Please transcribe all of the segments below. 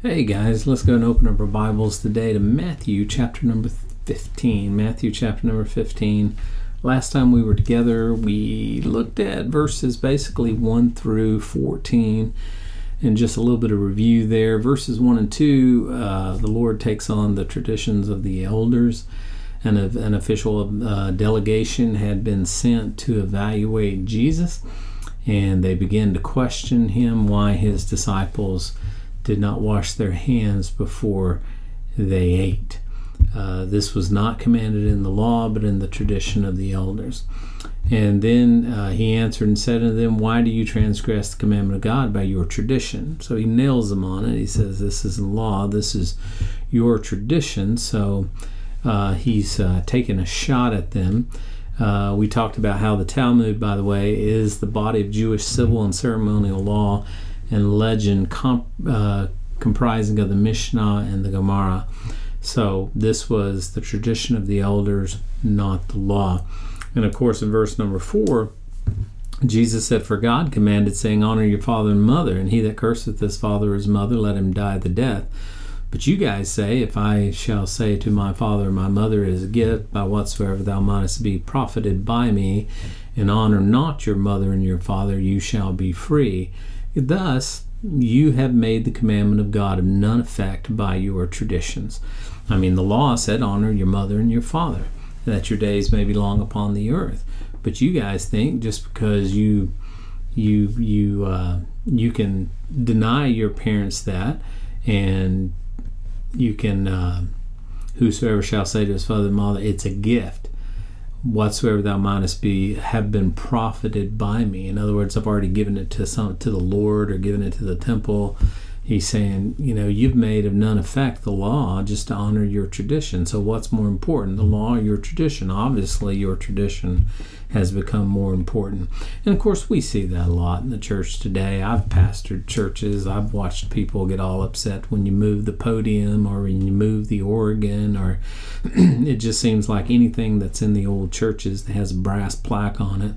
Hey guys, let's go and open up our Bibles today to Matthew chapter number 15. Matthew chapter number 15. Last time we were together, we looked at verses basically 1 through 14 and just a little bit of review there. Verses 1 and 2, uh, the Lord takes on the traditions of the elders, and an official uh, delegation had been sent to evaluate Jesus, and they begin to question him why his disciples did not wash their hands before they ate. Uh, this was not commanded in the law, but in the tradition of the elders. And then uh, he answered and said unto them, Why do you transgress the commandment of God by your tradition? So he nails them on it. He says, This isn't law, this is your tradition. So uh, he's uh, taken a shot at them. Uh, we talked about how the Talmud, by the way, is the body of Jewish civil and ceremonial law and legend comp, uh, comprising of the Mishnah and the Gemara. So this was the tradition of the elders, not the law. And of course, in verse number four, Jesus said, For God commanded, saying, Honor your father and mother, and he that curseth his father or his mother, let him die the death. But you guys say, If I shall say to my father or my mother, It is a gift, by whatsoever thou mightest be profited by me, and honor not your mother and your father, you shall be free. Thus, you have made the commandment of God of none effect by your traditions. I mean, the law said, honor your mother and your father, that your days may be long upon the earth. But you guys think just because you you you uh, you can deny your parents that, and you can uh, whosoever shall say to his father and mother, it's a gift whatsoever thou mightest be have been profited by me. In other words, I've already given it to some to the Lord or given it to the temple. He's saying, you know, you've made of none effect the law just to honor your tradition. So what's more important, the law or your tradition? Obviously, your tradition has become more important. And of course, we see that a lot in the church today. I've pastored churches. I've watched people get all upset when you move the podium or when you move the organ, or it just seems like anything that's in the old churches that has a brass plaque on it.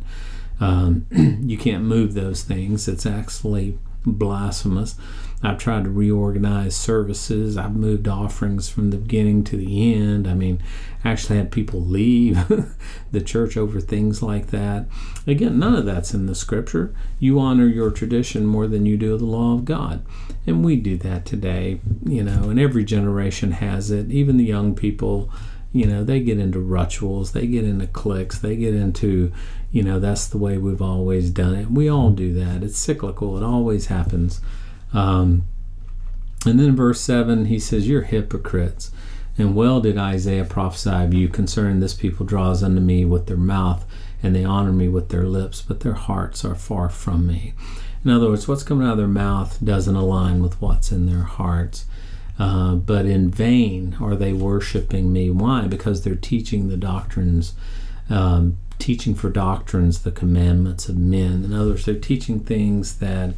Um, you can't move those things. It's actually blasphemous. I've tried to reorganize services. I've moved offerings from the beginning to the end. I mean, actually had people leave the church over things like that. Again, none of that's in the scripture. You honor your tradition more than you do the law of God. And we do that today, you know, and every generation has it. Even the young people, you know, they get into rituals, they get into cliques, they get into, you know, that's the way we've always done it. We all do that. It's cyclical, it always happens. Um, and then verse 7, he says, You're hypocrites. And well did Isaiah prophesy of you concerning this people draws unto me with their mouth, and they honor me with their lips, but their hearts are far from me. In other words, what's coming out of their mouth doesn't align with what's in their hearts. Uh, but in vain are they worshiping me. Why? Because they're teaching the doctrines, um, teaching for doctrines the commandments of men. In other words, they're teaching things that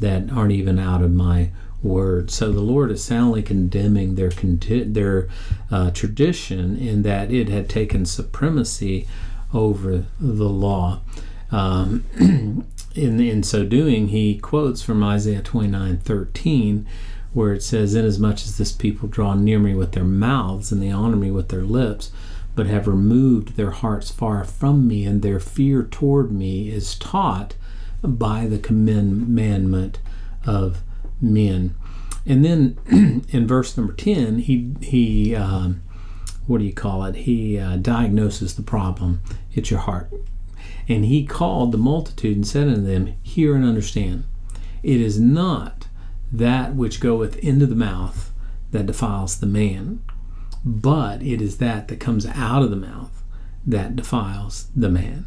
that aren't even out of my word. So the Lord is soundly condemning their their uh, tradition in that it had taken supremacy over the law. Um, in in so doing, he quotes from Isaiah twenty nine thirteen, where it says, "Inasmuch as this people draw near me with their mouths and they honor me with their lips." But have removed their hearts far from me, and their fear toward me is taught by the commandment of men. And then in verse number 10, he, he um, what do you call it? He uh, diagnoses the problem. It's your heart. And he called the multitude and said unto them, Hear and understand. It is not that which goeth into the mouth that defiles the man, but it is that that comes out of the mouth that defiles the man.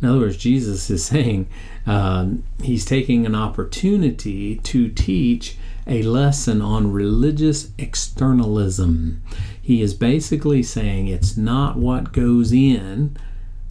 In other words, Jesus is saying um, he's taking an opportunity to teach a lesson on religious externalism. He is basically saying it's not what goes in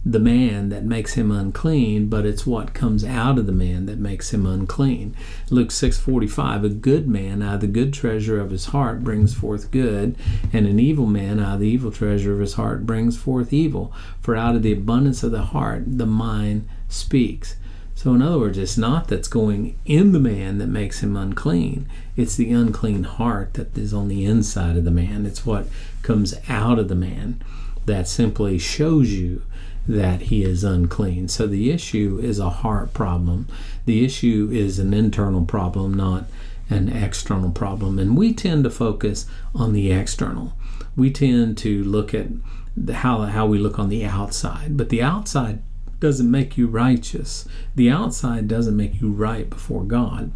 the man that makes him unclean, but it's what comes out of the man that makes him unclean. Luke 6:45 A good man out of the good treasure of his heart brings forth good, and an evil man out of the evil treasure of his heart brings forth evil, for out of the abundance of the heart the mind speaks. So, in other words, it's not that's going in the man that makes him unclean. It's the unclean heart that is on the inside of the man. It's what comes out of the man that simply shows you that he is unclean. So, the issue is a heart problem. The issue is an internal problem, not an external problem. And we tend to focus on the external. We tend to look at how, how we look on the outside. But the outside doesn't make you righteous. The outside doesn't make you right before God.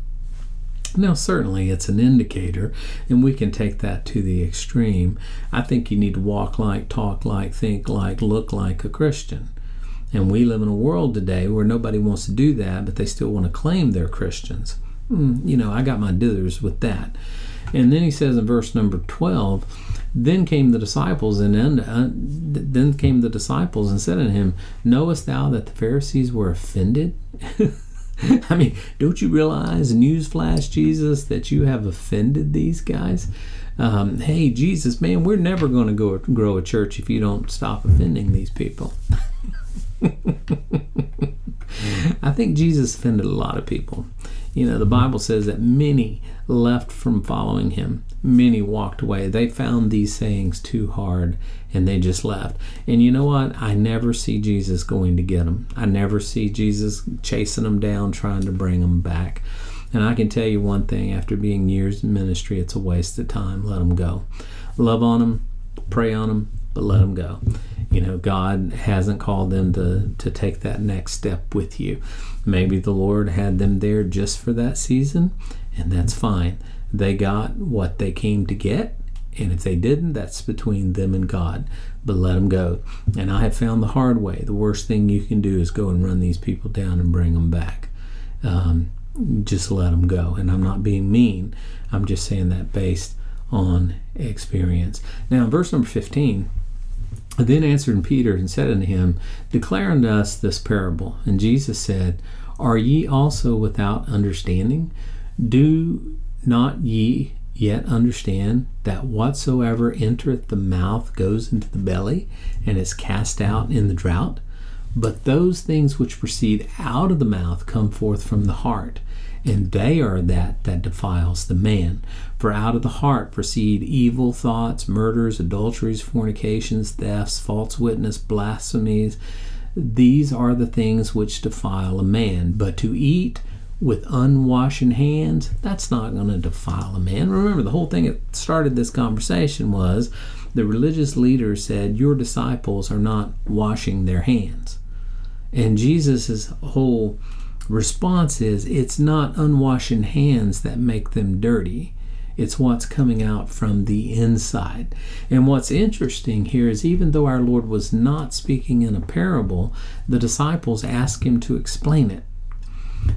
Now, certainly it's an indicator, and we can take that to the extreme. I think you need to walk like, talk like, think like, look like a Christian. And we live in a world today where nobody wants to do that, but they still want to claim they're Christians. Mm, you know, I got my dithers with that. And then he says in verse number 12, then came the disciples, and then, uh, then came the disciples and said unto him, Knowest thou that the Pharisees were offended? I mean, don't you realize, newsflash, Jesus, that you have offended these guys? Um, hey, Jesus, man, we're never going to go grow a church if you don't stop offending these people. I think Jesus offended a lot of people. You know, the Bible says that many left from following him. Many walked away. They found these sayings too hard and they just left. And you know what? I never see Jesus going to get them. I never see Jesus chasing them down, trying to bring them back. And I can tell you one thing after being years in ministry, it's a waste of time. Let them go. Love on them, pray on them, but let them go. You know, God hasn't called them to, to take that next step with you. Maybe the Lord had them there just for that season, and that's fine. They got what they came to get, and if they didn't, that's between them and God. But let them go. And I have found the hard way. The worst thing you can do is go and run these people down and bring them back. Um, just let them go. And I'm not being mean. I'm just saying that based on experience. Now, verse number 15 then answered Peter and said unto him, Declare unto us this parable. And Jesus said, Are ye also without understanding? Do not ye yet understand that whatsoever entereth the mouth goes into the belly, and is cast out in the drought? But those things which proceed out of the mouth come forth from the heart, and they are that that defiles the man. For out of the heart proceed evil thoughts, murders, adulteries, fornications, thefts, false witness, blasphemies. These are the things which defile a man. But to eat with unwashen hands, that's not going to defile a man. Remember, the whole thing that started this conversation was the religious leader said, Your disciples are not washing their hands. And Jesus' whole response is it's not unwashing hands that make them dirty. It's what's coming out from the inside. And what's interesting here is even though our Lord was not speaking in a parable, the disciples asked him to explain it.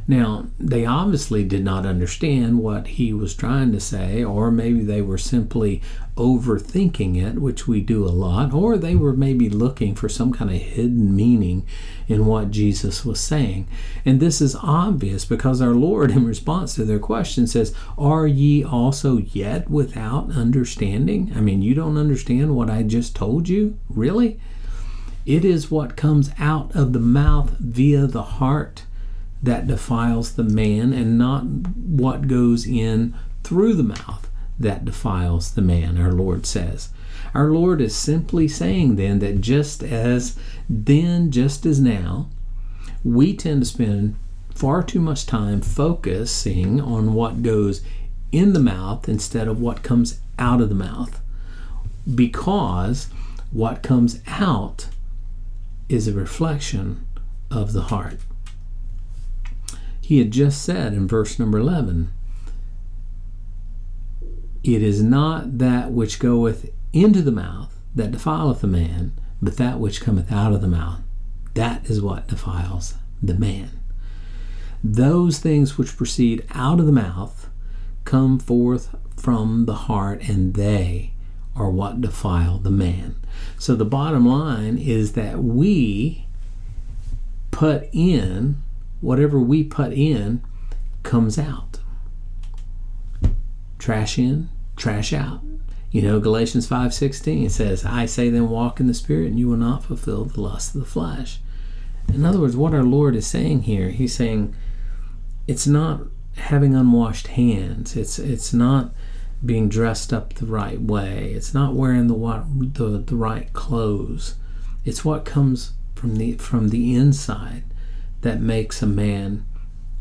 Now, they obviously did not understand what he was trying to say, or maybe they were simply overthinking it, which we do a lot, or they were maybe looking for some kind of hidden meaning in what Jesus was saying. And this is obvious because our Lord, in response to their question, says, Are ye also yet without understanding? I mean, you don't understand what I just told you? Really? It is what comes out of the mouth via the heart that defiles the man and not what goes in through the mouth that defiles the man, our Lord says. Our Lord is simply saying then that just as then, just as now, we tend to spend far too much time focusing on what goes in the mouth instead of what comes out of the mouth because what comes out is a reflection of the heart. He had just said in verse number 11, It is not that which goeth into the mouth that defileth a man, but that which cometh out of the mouth. That is what defiles the man. Those things which proceed out of the mouth come forth from the heart, and they are what defile the man. So the bottom line is that we put in whatever we put in comes out. Trash in, trash out. You know, Galatians 5:16 says, "I say then walk in the spirit and you will not fulfill the lust of the flesh." In other words, what our Lord is saying here, He's saying it's not having unwashed hands. It's it's not being dressed up the right way. It's not wearing the the, the right clothes. It's what comes from the from the inside that makes a man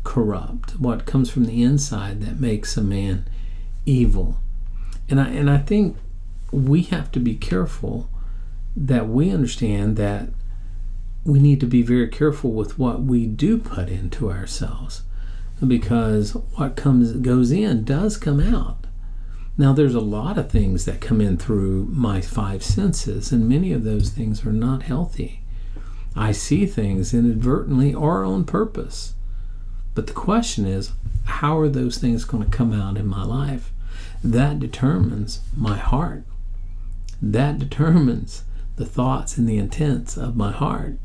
corrupt. What comes from the inside that makes a man evil. And I and I think we have to be careful that we understand that we need to be very careful with what we do put into ourselves because what comes goes in does come out. Now there's a lot of things that come in through my five senses and many of those things are not healthy. I see things inadvertently or on purpose. But the question is, how are those things going to come out in my life? That determines my heart. That determines the thoughts and the intents of my heart.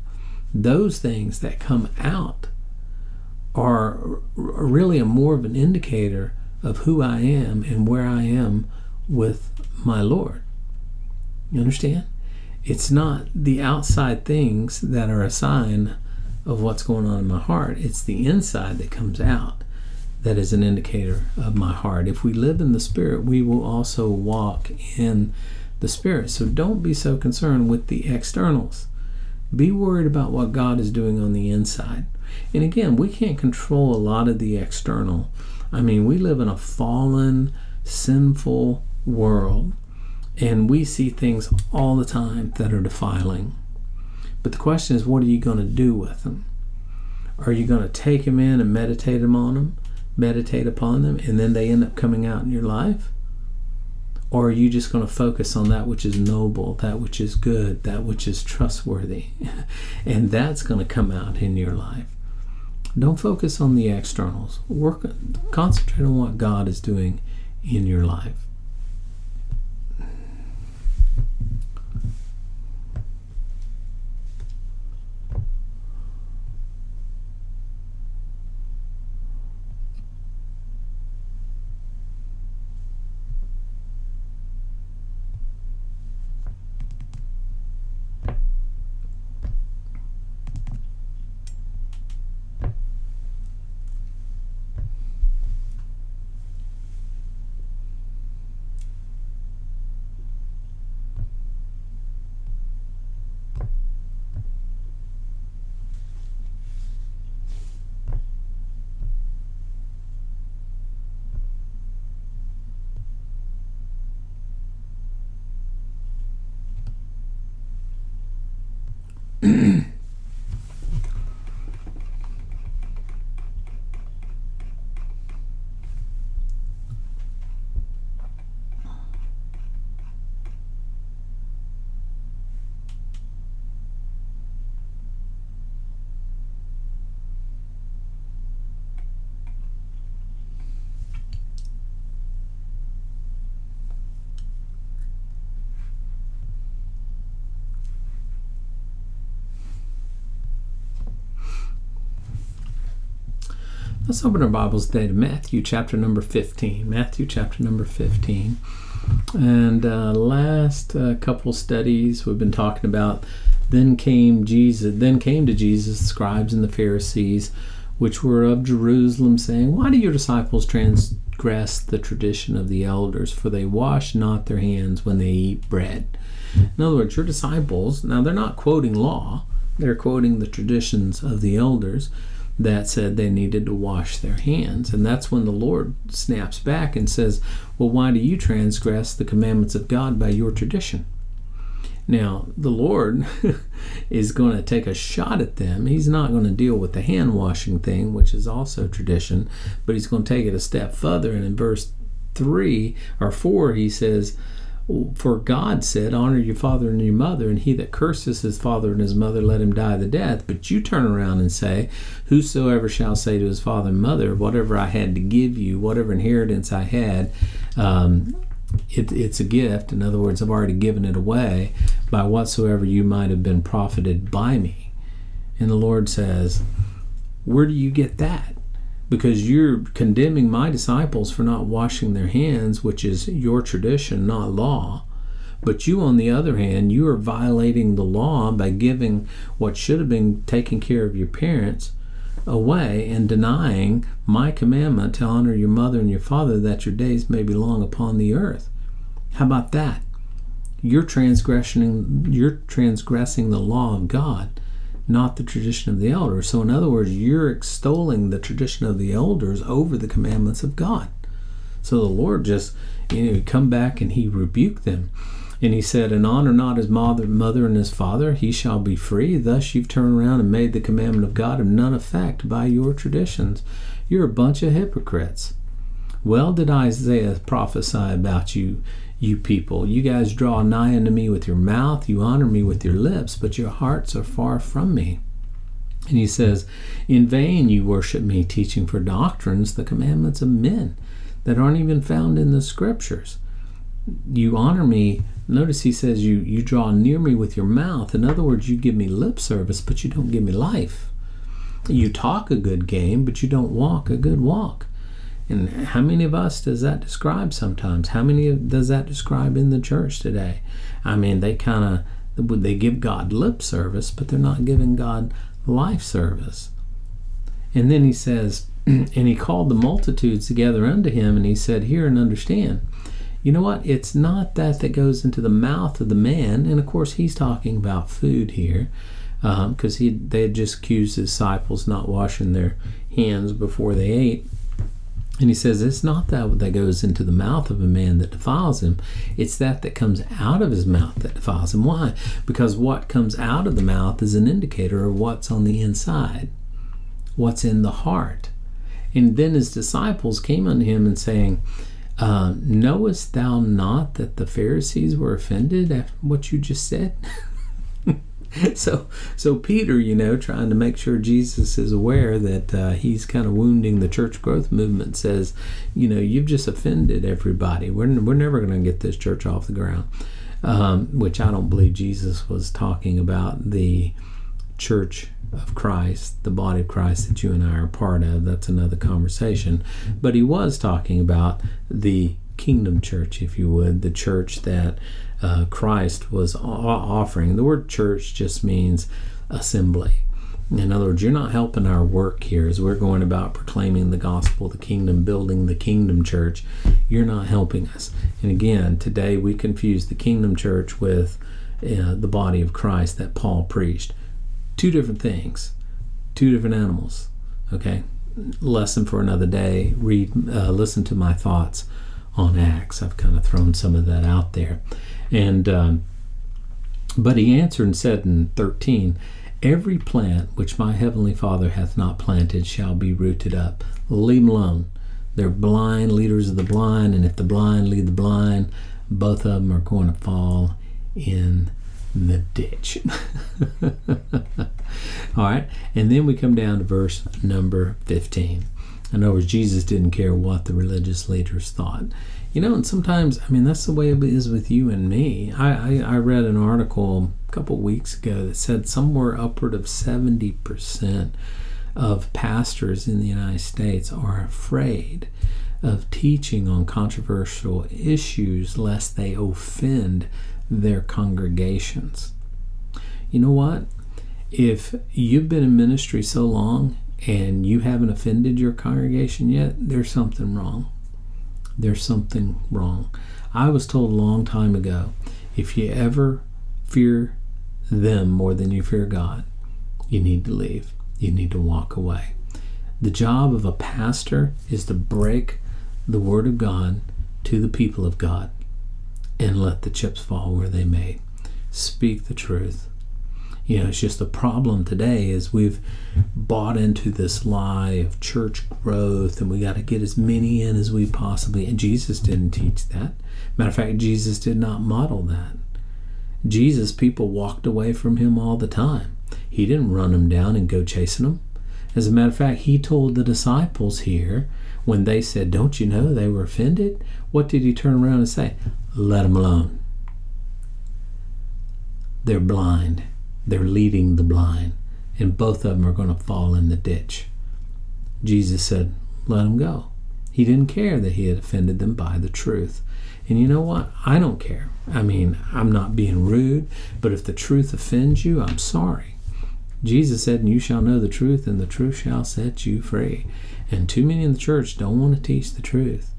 Those things that come out are really a more of an indicator of who I am and where I am with my Lord. You understand? It's not the outside things that are a sign of what's going on in my heart. It's the inside that comes out that is an indicator of my heart. If we live in the Spirit, we will also walk in the Spirit. So don't be so concerned with the externals. Be worried about what God is doing on the inside. And again, we can't control a lot of the external. I mean, we live in a fallen, sinful world, and we see things all the time that are defiling. But the question is, what are you going to do with them? Are you going to take them in and meditate on them, meditate upon them, and then they end up coming out in your life? Or are you just going to focus on that which is noble, that which is good, that which is trustworthy? and that's going to come out in your life. Don't focus on the externals. Work concentrate on what God is doing in your life. mm Let's open our Bibles today to Matthew chapter number 15. Matthew chapter number 15. And uh, last uh, couple studies we've been talking about then came Jesus then came to Jesus the scribes and the Pharisees which were of Jerusalem saying why do your disciples transgress the tradition of the elders for they wash not their hands when they eat bread. In other words your disciples now they're not quoting law they're quoting the traditions of the elders that said they needed to wash their hands. And that's when the Lord snaps back and says, Well, why do you transgress the commandments of God by your tradition? Now, the Lord is going to take a shot at them. He's not going to deal with the hand washing thing, which is also tradition, but he's going to take it a step further. And in verse 3 or 4, he says, for God said, Honor your father and your mother, and he that curses his father and his mother, let him die the death. But you turn around and say, Whosoever shall say to his father and mother, Whatever I had to give you, whatever inheritance I had, um, it, it's a gift. In other words, I've already given it away by whatsoever you might have been profited by me. And the Lord says, Where do you get that? Because you're condemning my disciples for not washing their hands, which is your tradition, not law. But you, on the other hand, you are violating the law by giving what should have been taking care of your parents away and denying my commandment to honor your mother and your father that your days may be long upon the earth. How about that? You're transgressing you're transgressing the law of God, not the tradition of the elders. So in other words, you're extolling the tradition of the elders over the commandments of God. So the Lord just you know come back and he rebuked them. And he said, And honor not his mother, mother and his father, he shall be free. Thus you've turned around and made the commandment of God of none effect by your traditions. You're a bunch of hypocrites. Well did Isaiah prophesy about you, you people. You guys draw nigh unto me with your mouth, you honor me with your lips, but your hearts are far from me. And he says, In vain you worship me, teaching for doctrines the commandments of men that aren't even found in the scriptures. You honor me Notice he says you you draw near me with your mouth. In other words, you give me lip service, but you don't give me life. You talk a good game, but you don't walk a good walk. And how many of us does that describe sometimes? How many does that describe in the church today? I mean, they kind of they give God lip service, but they're not giving God life service. And then he says, and he called the multitudes together unto him, and he said, Hear and understand you know what? It's not that that goes into the mouth of the man, and of course he's talking about food here, because um, he they had just accused his disciples not washing their hands before they ate. And he says it's not that that goes into the mouth of a man that defiles him. It's that that comes out of his mouth that defiles him. Why? Because what comes out of the mouth is an indicator of what's on the inside, what's in the heart. And then his disciples came unto him and saying, uh, knowest thou not that the Pharisees were offended at what you just said? so, so Peter, you know, trying to make sure Jesus is aware that uh, he's kind of wounding the church growth movement, says, you know, you've just offended everybody. We're we're never going to get this church off the ground. Um, which I don't believe Jesus was talking about the church of Christ, the body of Christ that you and I are part of. That's another conversation. But he was talking about the kingdom church, if you would, the church that uh, Christ was offering. The word church just means assembly. In other words, you're not helping our work here as we're going about proclaiming the gospel, the kingdom, building the kingdom church. You're not helping us. And again, today we confuse the kingdom church with uh, the body of Christ that Paul preached two different things, two different animals. Okay, lesson for another day. Read, uh, listen to my thoughts on Acts. I've kind of thrown some of that out there, and um, but he answered and said in thirteen. Every plant which my heavenly Father hath not planted shall be rooted up. Leave them alone. They're blind leaders of the blind, and if the blind lead the blind, both of them are going to fall in the ditch. All right, and then we come down to verse number 15. In other words, Jesus didn't care what the religious leaders thought. You know, and sometimes, I mean, that's the way it is with you and me. I, I, I read an article a couple weeks ago that said somewhere upward of 70% of pastors in the United States are afraid of teaching on controversial issues lest they offend their congregations. You know what? If you've been in ministry so long and you haven't offended your congregation yet, there's something wrong. There's something wrong. I was told a long time ago if you ever fear them more than you fear God, you need to leave. You need to walk away. The job of a pastor is to break the Word of God to the people of God and let the chips fall where they may. Speak the truth. You know, it's just the problem today is we've bought into this lie of church growth and we got to get as many in as we possibly and Jesus didn't teach that. Matter of fact, Jesus did not model that. Jesus, people walked away from him all the time. He didn't run them down and go chasing them. As a matter of fact, he told the disciples here when they said, Don't you know they were offended? What did he turn around and say? Let them alone. They're blind. They're leading the blind. And both of them are going to fall in the ditch. Jesus said, Let them go. He didn't care that he had offended them by the truth. And you know what? I don't care. I mean, I'm not being rude, but if the truth offends you, I'm sorry. Jesus said, And you shall know the truth, and the truth shall set you free. And too many in the church don't want to teach the truth.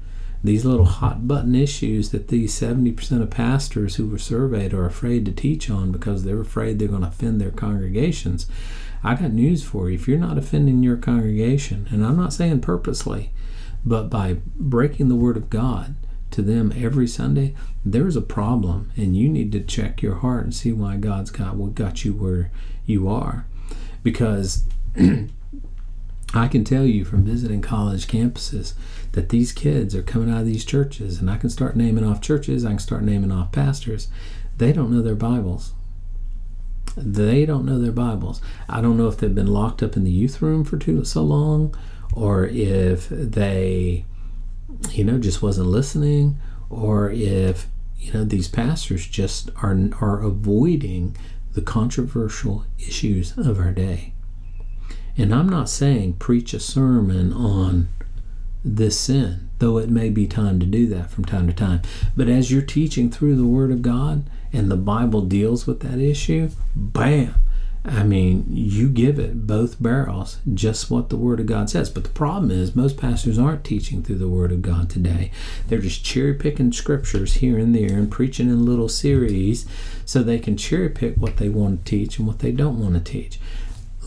These little hot button issues that these 70% of pastors who were surveyed are afraid to teach on because they're afraid they're going to offend their congregations. I got news for you. If you're not offending your congregation, and I'm not saying purposely, but by breaking the word of God, to them every Sunday, there's a problem, and you need to check your heart and see why God's got what got you where you are. Because I can tell you from visiting college campuses that these kids are coming out of these churches, and I can start naming off churches, I can start naming off pastors. They don't know their Bibles. They don't know their Bibles. I don't know if they've been locked up in the youth room for too so long, or if they you know, just wasn't listening, or if you know these pastors just are are avoiding the controversial issues of our day. And I'm not saying preach a sermon on this sin, though it may be time to do that from time to time. But as you're teaching through the Word of God and the Bible deals with that issue, bam, I mean, you give it both barrels, just what the Word of God says. But the problem is, most pastors aren't teaching through the Word of God today. They're just cherry picking scriptures here and there and preaching in little series so they can cherry pick what they want to teach and what they don't want to teach.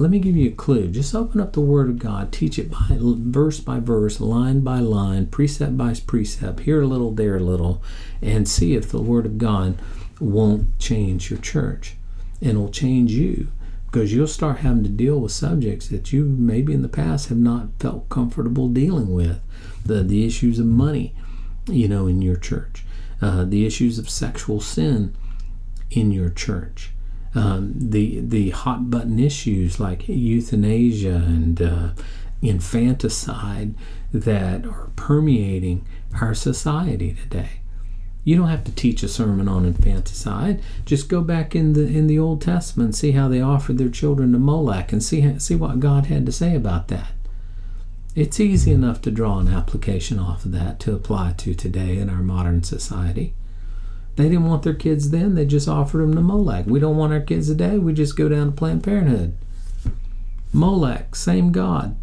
Let me give you a clue. Just open up the Word of God, teach it by verse by verse, line by line, precept by precept, here a little, there a little, and see if the Word of God won't change your church. And will change you because you'll start having to deal with subjects that you maybe in the past have not felt comfortable dealing with. The the issues of money you know in your church. Uh, the issues of sexual sin in your church um, the the hot button issues like euthanasia and uh, infanticide that are permeating our society today you don't have to teach a sermon on infanticide. Just go back in the in the Old Testament, and see how they offered their children to Molech, and see see what God had to say about that. It's easy enough to draw an application off of that to apply to today in our modern society. They didn't want their kids then; they just offered them to Molech. We don't want our kids today; we just go down to Planned Parenthood. Molech, same God.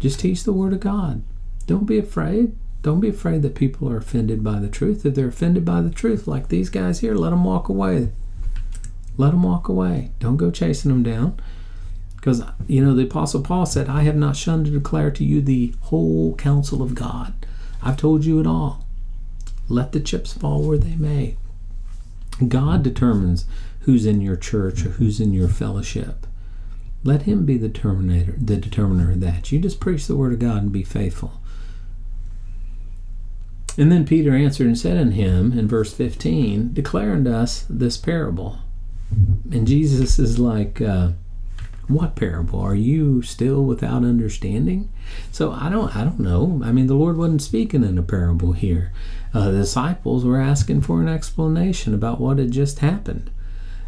Just teach the Word of God. Don't be afraid. Don't be afraid that people are offended by the truth. If they're offended by the truth, like these guys here, let them walk away. Let them walk away. Don't go chasing them down. Because, you know, the Apostle Paul said, I have not shunned to declare to you the whole counsel of God. I've told you it all. Let the chips fall where they may. God determines who's in your church or who's in your fellowship. Let Him be the determinator, the determiner of that. You just preach the Word of God and be faithful. And then Peter answered and said unto him in verse 15, Declare unto us this parable. And Jesus is like, uh, What parable? Are you still without understanding? So I don't I don't know. I mean the Lord wasn't speaking in a parable here. Uh, the disciples were asking for an explanation about what had just happened.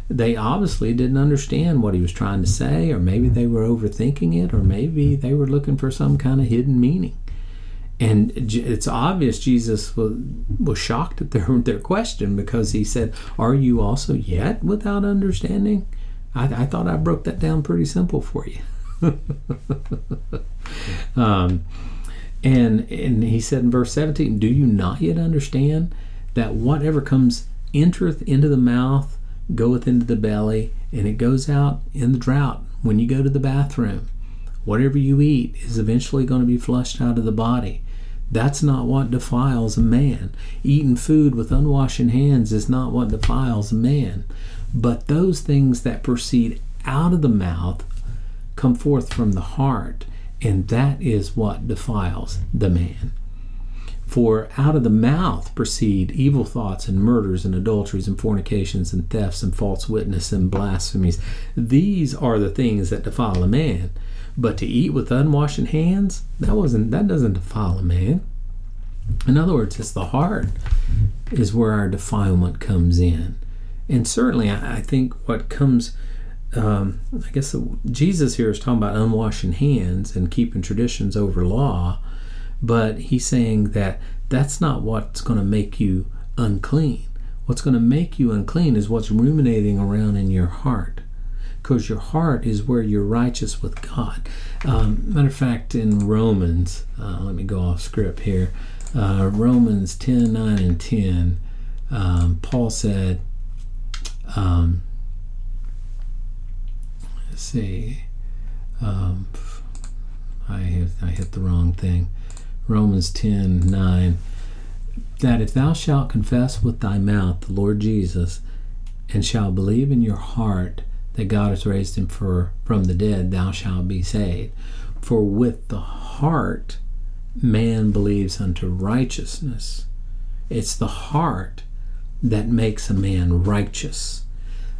They obviously didn't understand what he was trying to say, or maybe they were overthinking it, or maybe they were looking for some kind of hidden meaning. And it's obvious Jesus was, was shocked at their, their question because he said, Are you also yet without understanding? I, I thought I broke that down pretty simple for you. um, and, and he said in verse 17, Do you not yet understand that whatever comes entereth into the mouth goeth into the belly, and it goes out in the drought when you go to the bathroom? Whatever you eat is eventually going to be flushed out of the body. That's not what defiles a man. Eating food with unwashed hands is not what defiles a man. But those things that proceed out of the mouth come forth from the heart, and that is what defiles the man. For out of the mouth proceed evil thoughts and murders and adulteries and fornications and thefts and false witness and blasphemies. These are the things that defile a man. But to eat with unwashed hands, that wasn't that doesn't defile a man. In other words, it's the heart is where our defilement comes in. And certainly, I, I think what comes, um, I guess Jesus here is talking about unwashing hands and keeping traditions over law. But he's saying that that's not what's going to make you unclean. What's going to make you unclean is what's ruminating around in your heart. Because your heart is where you're righteous with God. Um, matter of fact, in Romans, uh, let me go off script here. Uh, Romans 10 9 and 10, um, Paul said, um, see, um, I, hit, I hit the wrong thing. Romans 10 9 that if thou shalt confess with thy mouth the Lord Jesus, and shalt believe in your heart that God has raised him for, from the dead, thou shalt be saved. For with the heart man believes unto righteousness. It's the heart that makes a man righteous.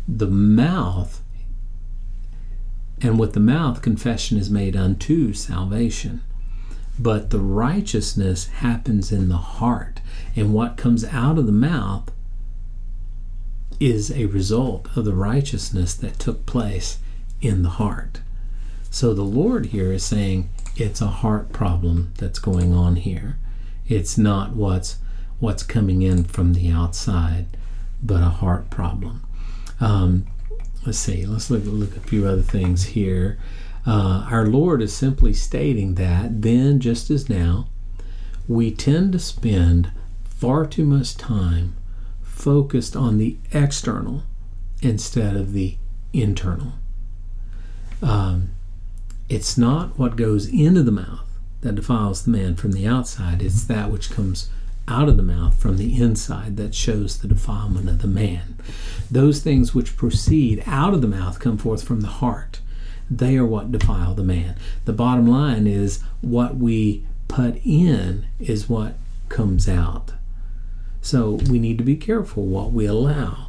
The mouth, and with the mouth, confession is made unto salvation. But the righteousness happens in the heart. And what comes out of the mouth is a result of the righteousness that took place in the heart. So the Lord here is saying it's a heart problem that's going on here. It's not what's what's coming in from the outside, but a heart problem. Um, let's see. Let's look look at a few other things here. Uh, our Lord is simply stating that then, just as now, we tend to spend far too much time focused on the external instead of the internal. Um, it's not what goes into the mouth that defiles the man from the outside, it's that which comes out of the mouth from the inside that shows the defilement of the man. Those things which proceed out of the mouth come forth from the heart. They are what defile the man. The bottom line is what we put in is what comes out. So we need to be careful what we allow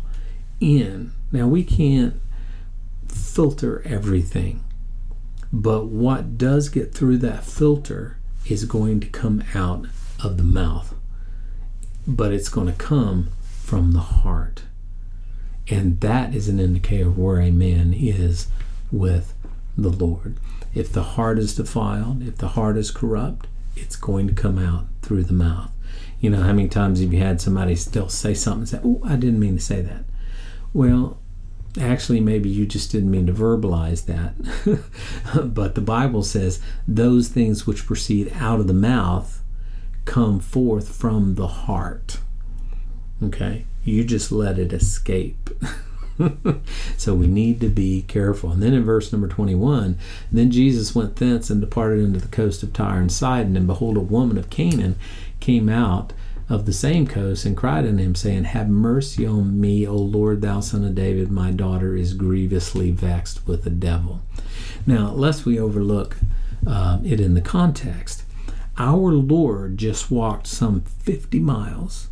in. Now we can't filter everything, but what does get through that filter is going to come out of the mouth, but it's going to come from the heart. And that is an indicator of where a man is with the Lord. If the heart is defiled, if the heart is corrupt, it's going to come out through the mouth. You know, how many times have you had somebody still say something and say, Oh, I didn't mean to say that? Well, actually, maybe you just didn't mean to verbalize that. but the Bible says those things which proceed out of the mouth come forth from the heart. Okay? You just let it escape. so we need to be careful. And then in verse number 21, then Jesus went thence and departed into the coast of Tyre and Sidon, and behold, a woman of Canaan came out of the same coast and cried unto him, saying, Have mercy on me, O Lord, thou son of David, my daughter is grievously vexed with the devil. Now, lest we overlook uh, it in the context, our Lord just walked some 50 miles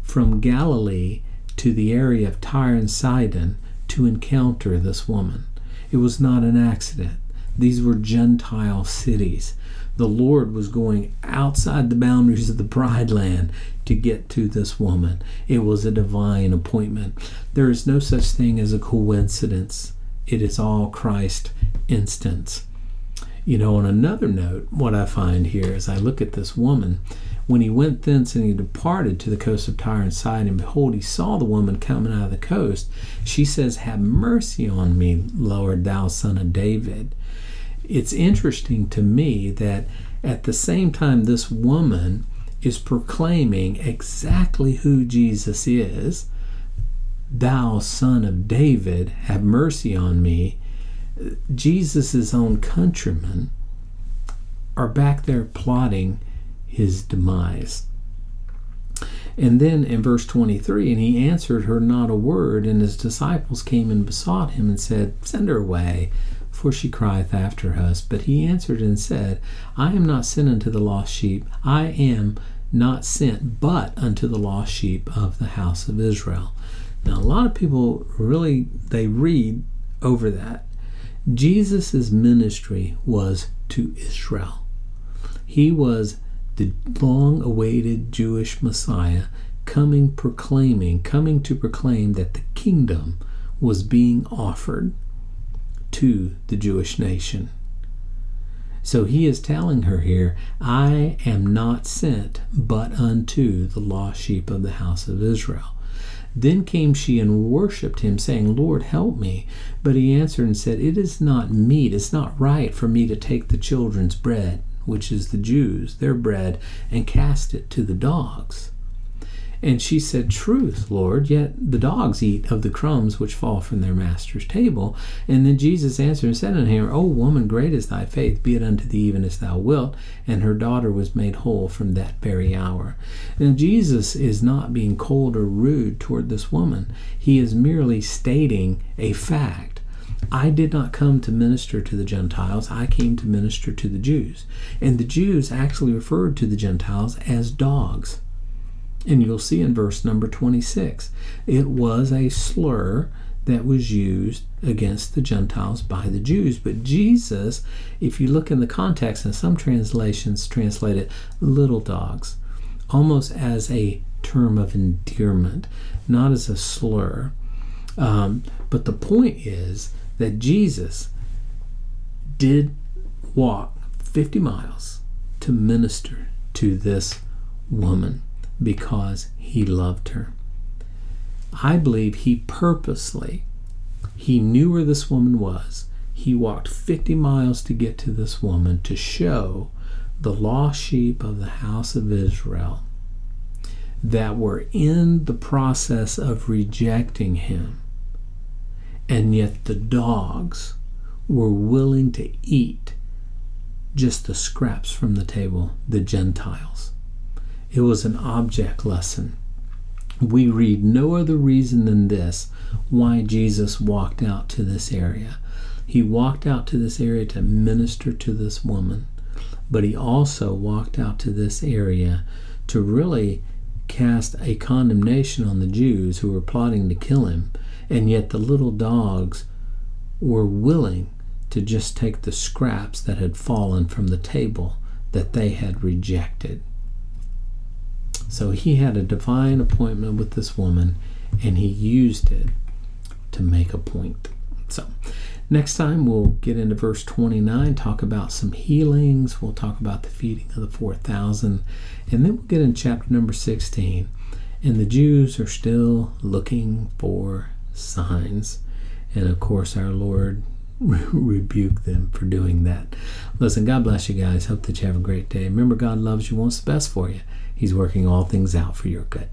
from Galilee to the area of Tyre and Sidon to encounter this woman. It was not an accident. These were Gentile cities. The Lord was going outside the boundaries of the bride land to get to this woman. It was a divine appointment. There is no such thing as a coincidence, it is all Christ instance. You know, on another note, what I find here as I look at this woman, when he went thence and he departed to the coast of Tyre and Sidon, and behold, he saw the woman coming out of the coast. She says, Have mercy on me, Lord, thou son of David. It's interesting to me that at the same time, this woman is proclaiming exactly who Jesus is. Thou son of David, have mercy on me. Jesus' own countrymen are back there plotting his demise. And then in verse 23, and he answered her not a word, and his disciples came and besought him and said, Send her away, for she crieth after us. But he answered and said, I am not sent unto the lost sheep, I am not sent but unto the lost sheep of the house of Israel. Now, a lot of people really they read over that. Jesus' ministry was to Israel. He was the long awaited Jewish Messiah coming proclaiming, coming to proclaim that the kingdom was being offered to the Jewish nation. So he is telling her here, I am not sent but unto the lost sheep of the house of Israel. Then came she and worshipped him, saying, Lord, help me. But he answered and said, It is not meet, it's not right for me to take the children's bread, which is the Jews, their bread, and cast it to the dogs. And she said, Truth, Lord, yet the dogs eat of the crumbs which fall from their master's table. And then Jesus answered and said unto her, O woman, great is thy faith, be it unto thee even as thou wilt. And her daughter was made whole from that very hour. Now, Jesus is not being cold or rude toward this woman, he is merely stating a fact. I did not come to minister to the Gentiles, I came to minister to the Jews. And the Jews actually referred to the Gentiles as dogs. And you'll see in verse number 26, it was a slur that was used against the Gentiles by the Jews. But Jesus, if you look in the context, and some translations translate it little dogs, almost as a term of endearment, not as a slur. Um, but the point is that Jesus did walk 50 miles to minister to this woman because he loved her. I believe he purposely, he knew where this woman was. He walked 50 miles to get to this woman to show the lost sheep of the house of Israel that were in the process of rejecting him. And yet the dogs were willing to eat just the scraps from the table, the Gentiles. It was an object lesson. We read no other reason than this why Jesus walked out to this area. He walked out to this area to minister to this woman, but he also walked out to this area to really cast a condemnation on the Jews who were plotting to kill him, and yet the little dogs were willing to just take the scraps that had fallen from the table that they had rejected. So he had a divine appointment with this woman and he used it to make a point. So, next time we'll get into verse 29, talk about some healings, we'll talk about the feeding of the 4,000, and then we'll get in chapter number 16. And the Jews are still looking for signs. And of course, our Lord rebuke them for doing that. Listen, God bless you guys. Hope that you have a great day. Remember, God loves you, wants the best for you. He's working all things out for your good.